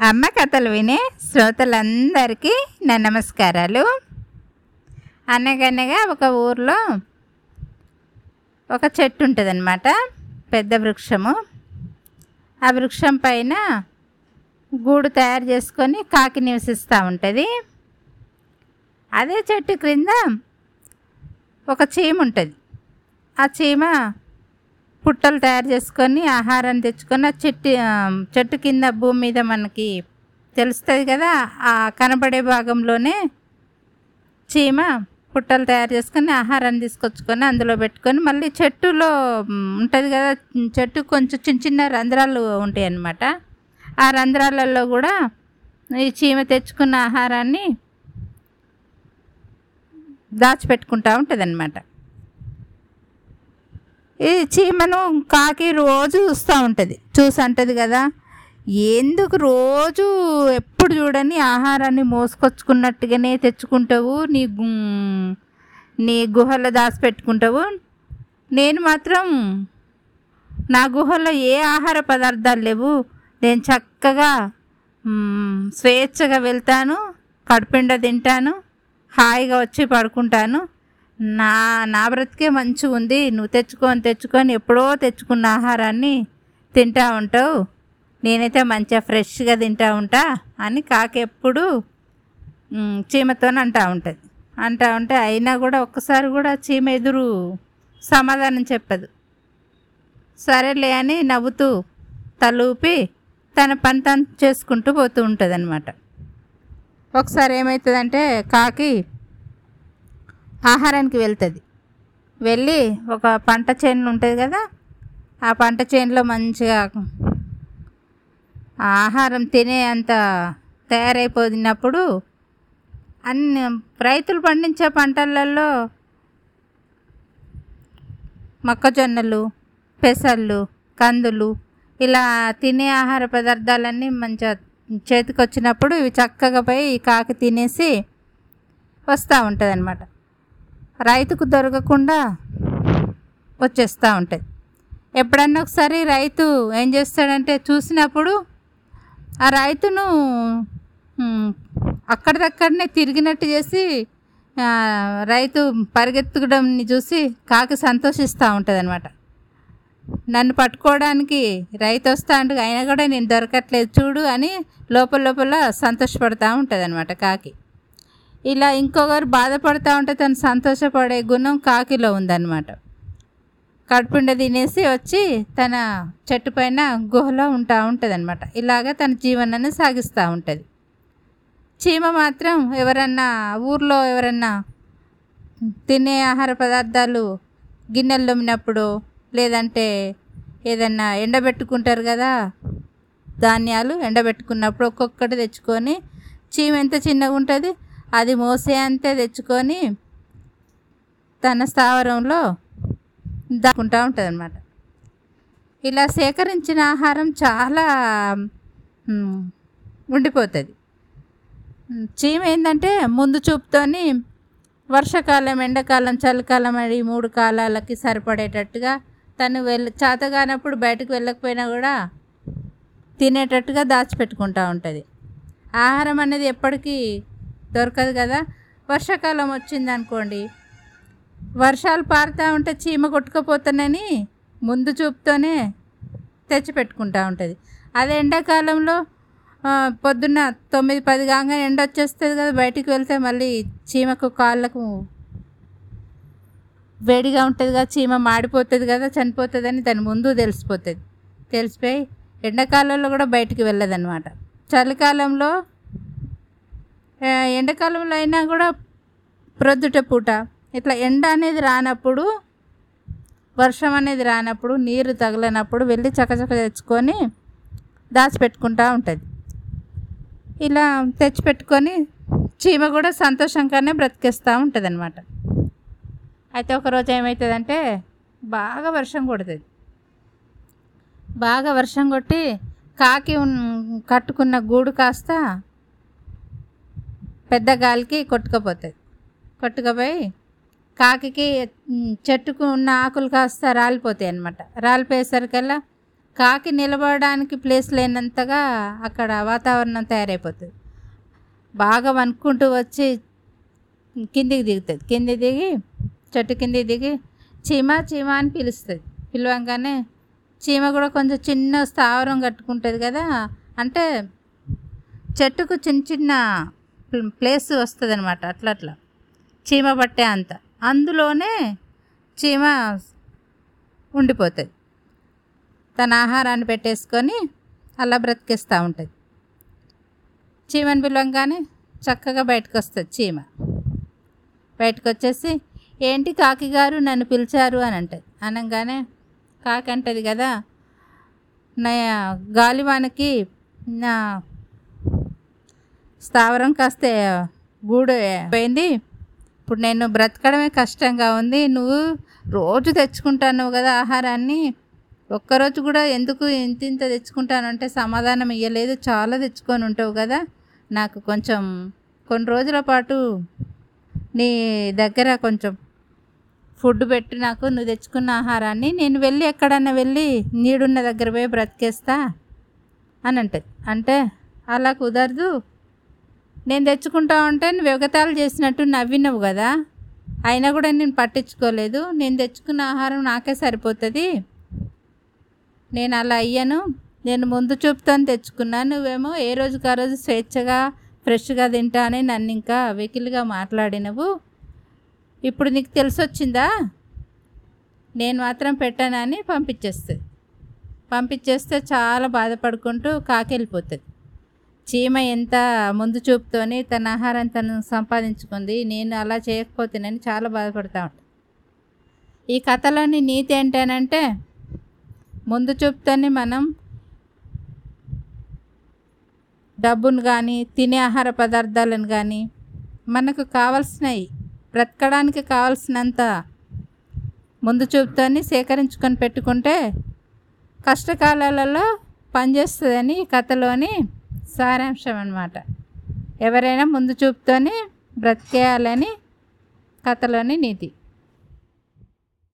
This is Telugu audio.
అమ్మ కథలు వినే శ్రోతలందరికీ నా నమస్కారాలు. అనగనగా ఒక ఊర్లో ఒక చెట్టు ఉంటుందన్నమాట పెద్ద వృక్షము. ఆ వృక్షం పైన గూడు తయారు చేసుకొని కాకి నివసిస్తూ ఉంటుంది. అదే చెట్టు క్రింద ఒక చీమ ఉంటుంది. ఆ చీమ పుట్టలు తయారు చేసుకొని ఆహారం తెచ్చుకొని ఆ చెట్టు చెట్టు కింద భూమి మీద మనకి తెలుస్తుంది కదా ఆ కనబడే భాగంలోనే చీమ పుట్టలు తయారు చేసుకొని ఆహారాన్ని తీసుకొచ్చుకొని అందులో పెట్టుకొని మళ్ళీ చెట్టులో ఉంటుంది కదా చెట్టు కొంచెం చిన్న చిన్న రంధ్రాలు ఉంటాయి అన్నమాట ఆ రంధ్రాలలో కూడా ఈ చీమ తెచ్చుకున్న ఆహారాన్ని దాచిపెట్టుకుంటూ ఉంటుంది అన్నమాట ఈ చీమను కాకి రోజు చూస్తూ ఉంటుంది. చూసి అంటది కదా. ఎందుకు రోజు ఎప్పుడు చూడని ఆహారాన్ని మోసుకొచ్చుకున్నట్టుగానే తెచ్చుకుంటావు? నీ నీ గుహలో దాచిపెట్టుకుంటావు? నేను మాత్రం నా గుహలో ఏ ఆహార పదార్థాలు లేవు. నేను చక్కగా స్వేచ్ఛగా వెళ్తాను కడుపుండ తింటాను హాయిగా వచ్చి పడుకుంటాను. నా నా బ్రతికే మంచిగా ఉంది నువ్వు తెచ్చుకొని తెచ్చుకొని ఎప్పుడో తెచ్చుకున్న ఆహారాన్ని తింటా ఉంటావు. నేనైతే మంచిగా ఫ్రెష్గా తింటా ఉంటా అని కాకెప్పుడు చీమతో అంటా ఉంటుంది. అంటా ఉంటే అయినా కూడా ఒక్కసారి కూడా చీమ ఎదురు సమాధానం చెప్పదు. సరేలే అని నవ్వుతూ తలూపి తన పని తను చేసుకుంటూ పోతూ ఉంటుంది అనమాట ఒకసారి ఏమవుతుందంటే కాకి ఆహారానికి వెళ్తుంది. వెళ్ళి ఒక పంట చేను ఉంటుంది కదా ఆ పంట చేనులో మంచిగా ఆహారం తినే అంత తయారైపోయినప్పుడు అన్ని రైతులు పండించే పంటలలో మొక్కజొన్నలు పెసళ్ళు కందులు ఇలా తినే ఆహార పదార్థాలన్నీ మంచిగా చేతికి వచ్చినప్పుడు ఇవి చక్కగా పోయి కాకి తినేసి వస్తూ ఉంటుంది అనమాట రైతుకు దొరకకుండా వచ్చేస్తూ ఉంటుంది ఎప్పుడన్నా ఒకసారి రైతు ఏం చేస్తాడంటే చూసినప్పుడు ఆ రైతును అక్కడిదక్కడనే తిరిగినట్టు చేసి రైతు పరిగెత్తడంని చూసి కాకి సంతోషిస్తూ ఉంటుంది అనమాట నన్ను పట్టుకోవడానికి రైతు వస్తా అంటే అయినా కూడా నేను దొరకట్లేదు చూడు అని లోపల లోపల సంతోషపడతా ఉంటుంది అనమాట కాకి. ఇలా ఇంకొకరు బాధపడుతూ ఉంటే తను సంతోషపడే గుణం కాకిలో ఉందన్నమాట. కడుపుండ తినేసి వచ్చి తన చెట్టు పైన గుహలో ఉంటా ఉంటుంది అనమాట ఇలాగ తన జీవనాన్ని సాగిస్తూ ఉంటుంది. చీమ మాత్రం ఎవరన్నా ఊర్లో ఎవరన్నా తినే ఆహార పదార్థాలు గిన్నెలు తోమినప్పుడు లేదంటే ఏదన్నా ఎండబెట్టుకుంటారు కదా ధాన్యాలు ఎండబెట్టుకున్నప్పుడు ఒక్కొక్కటి తెచ్చుకొని చీమ ఎంత చిన్నగా ఉంటుంది అది మోసే అంతే తెచ్చుకొని తన స్థావరంలో దాక్కుంటూ ఉంటుంది అనమాట ఇలా సేకరించిన ఆహారం చాలా ఉండిపోతుంది. చీమ ఏంటంటే ముందు చూపుతోని వర్షాకాలం ఎండాకాలం చలికాలం అది మూడు కాలాలకి సరిపడేటట్టుగా తను వెళ్ళ చేతగానప్పుడు బయటకు వెళ్ళకపోయినా కూడా తినేటట్టుగా దాచిపెట్టుకుంటూ ఉంటుంది. ఆహారం అనేది ఎప్పటికీ దొరకదు కదా? వర్షాకాలం వచ్చింది అనుకోండి వర్షాలు పారుతూ ఉంటే చీమ కొట్టుకుపోతానని ముందు చూపుతోనే తెచ్చిపెట్టుకుంటూ ఉంటుంది. అదే ఎండాకాలంలో పొద్దున్న తొమ్మిది పది కాగానే ఎండ వచ్చేస్తుంది కదా బయటికి వెళ్తే మళ్ళీ చీమకు కాళ్ళకు వేడిగా ఉంటుంది కదా చీమ మాడిపోతుంది కదా చనిపోతుందని దాని ముందు తెలిసిపోతుంది. తెలిసిపోయి ఎండాకాలంలో కూడా బయటికి వెళ్ళదన్నమాట. చలికాలంలో ఎండాకాలంలో అయినా కూడా ప్రొద్దుట పూట ఇట్లా ఎండ అనేది రానప్పుడు వర్షం అనేది రానప్పుడు నీరు తగలనప్పుడు వెళ్ళి చకచక తెచ్చుకొని దాచిపెట్టుకుంటూ ఉంటుంది. ఇలా తెచ్చిపెట్టుకొని చీమ కూడా సంతోషంగానే బ్రతికేస్తూ ఉంటుంది అనమాట అయితే ఒకరోజు ఏమవుతుందంటే బాగా వర్షం కొడుతుంది. బాగా వర్షం కొట్టి కాకి కట్టుకున్న గూడు కాస్త పెద్ద గాలికి కొట్టుకుపోతుంది కొట్టుకుపోయి కాకికి చెట్టుకు ఉన్న ఆకులు కాస్త రాలిపోతాయి అన్నమాట. రాలిపోయేసరికల్లా కాకి నిలబడడానికి ప్లేస్ లేనంతగా అక్కడ వాతావరణం తయారైపోతుంది. బాగా వణుకుంటూ వచ్చి కిందికి దిగుతుంది. కింది దిగి చెట్టు కిందికి దిగి చీమ చీమ అని పిలుస్తుంది. పిలవంగానే చీమ కూడా కొంచెం చిన్న స్థావరం కట్టుకుంటుంది కదా. అంటే చెట్టుకు చిన్న చిన్న ప్లేస్ వస్తుంది అనమాట అట్లా అట్లా. చీమ పట్టే అంత. అందులోనే చీమ ఉండిపోతుంది. తన ఆహారాన్ని పెట్టేసుకొని అలా బ్రతికేస్తూ ఉంటుంది. చీమని పిలవంగానే చక్కగా బయటకు వస్తుంది చీమ. బయటకు వచ్చేసి ఏంటి కాకి గారు నన్ను పిలిచారు అని అంటది. అనగానే కాకి అంటది కదా నా గాలివానకి నా స్థావరం కాస్త గూడు పోయింది. ఇప్పుడు నేను బ్రతకడమే కష్టంగా ఉంది. నువ్వు రోజు తెచ్చుకుంటాను కదా ఆహారాన్ని. ఒక్కరోజు కూడా ఎందుకు ఇంత ఇంత తెచ్చుకుంటాను అంటే సమాధానం ఇవ్వలేదు చాలా తెచ్చుకొని ఉంటావు కదా. నాకు కొంచెం కొన్ని రోజుల పాటు నీ దగ్గర కొంచెం ఫుడ్ పెట్టి నాకు. నువ్వు తెచ్చుకున్న ఆహారాన్ని నేను వెళ్ళి ఎక్కడన్నా వెళ్ళి నీడున్న దగ్గర పోయి బ్రతికేస్తా అని అంటది. అంటే అలా కుదరదు. నేను తెచ్చుకుంటా ఉంటే నువ్వు చేసినట్టు నవ్వినవు కదా. అయినా కూడా నేను పట్టించుకోలేదు. నేను తెచ్చుకున్న ఆహారం నాకే సరిపోతుంది. నేను అలా అయ్యాను. నేను ముందు చూపుతాను తెచ్చుకున్నా. నువ్వేమో ఏ రోజుకి ఆ రోజు స్వేచ్ఛగా ఫ్రెష్గా తింటా అని నన్ను ఇంకా వెకిలిగా మాట్లాడినవు. ఇప్పుడు నీకు తెలిసొచ్చిందా? నేను మాత్రం పెట్టానని పంపించేస్తుంది పంపించేస్తే చాలా బాధపడుకుంటూ కాకెళ్ళిపోతుంది. చీమ ఎంత ముందు చూపుతోని తన ఆహారం తను సంపాదించుకుంది. నేను అలా చేయకపోతేనని చాలా బాధపడతా ఉంటాను ఈ కథలోని నీతి ఏంటనంటే ముందు చూపుతోనే మనం డబ్బును కానీ తినే ఆహార పదార్థాలను కానీ మనకు కావలసినవి బ్రతకడానికి కావలసినంత ముందు చూపుతోని సేకరించుకొని పెట్టుకుంటే కష్టకాలాలలో పనిచేస్తుందని ఈ కథలోని సారాంశం అన్నమాట ఎవరైనా ముందు చూపుతోని బ్రతికేయాలని కథలోని నీతి.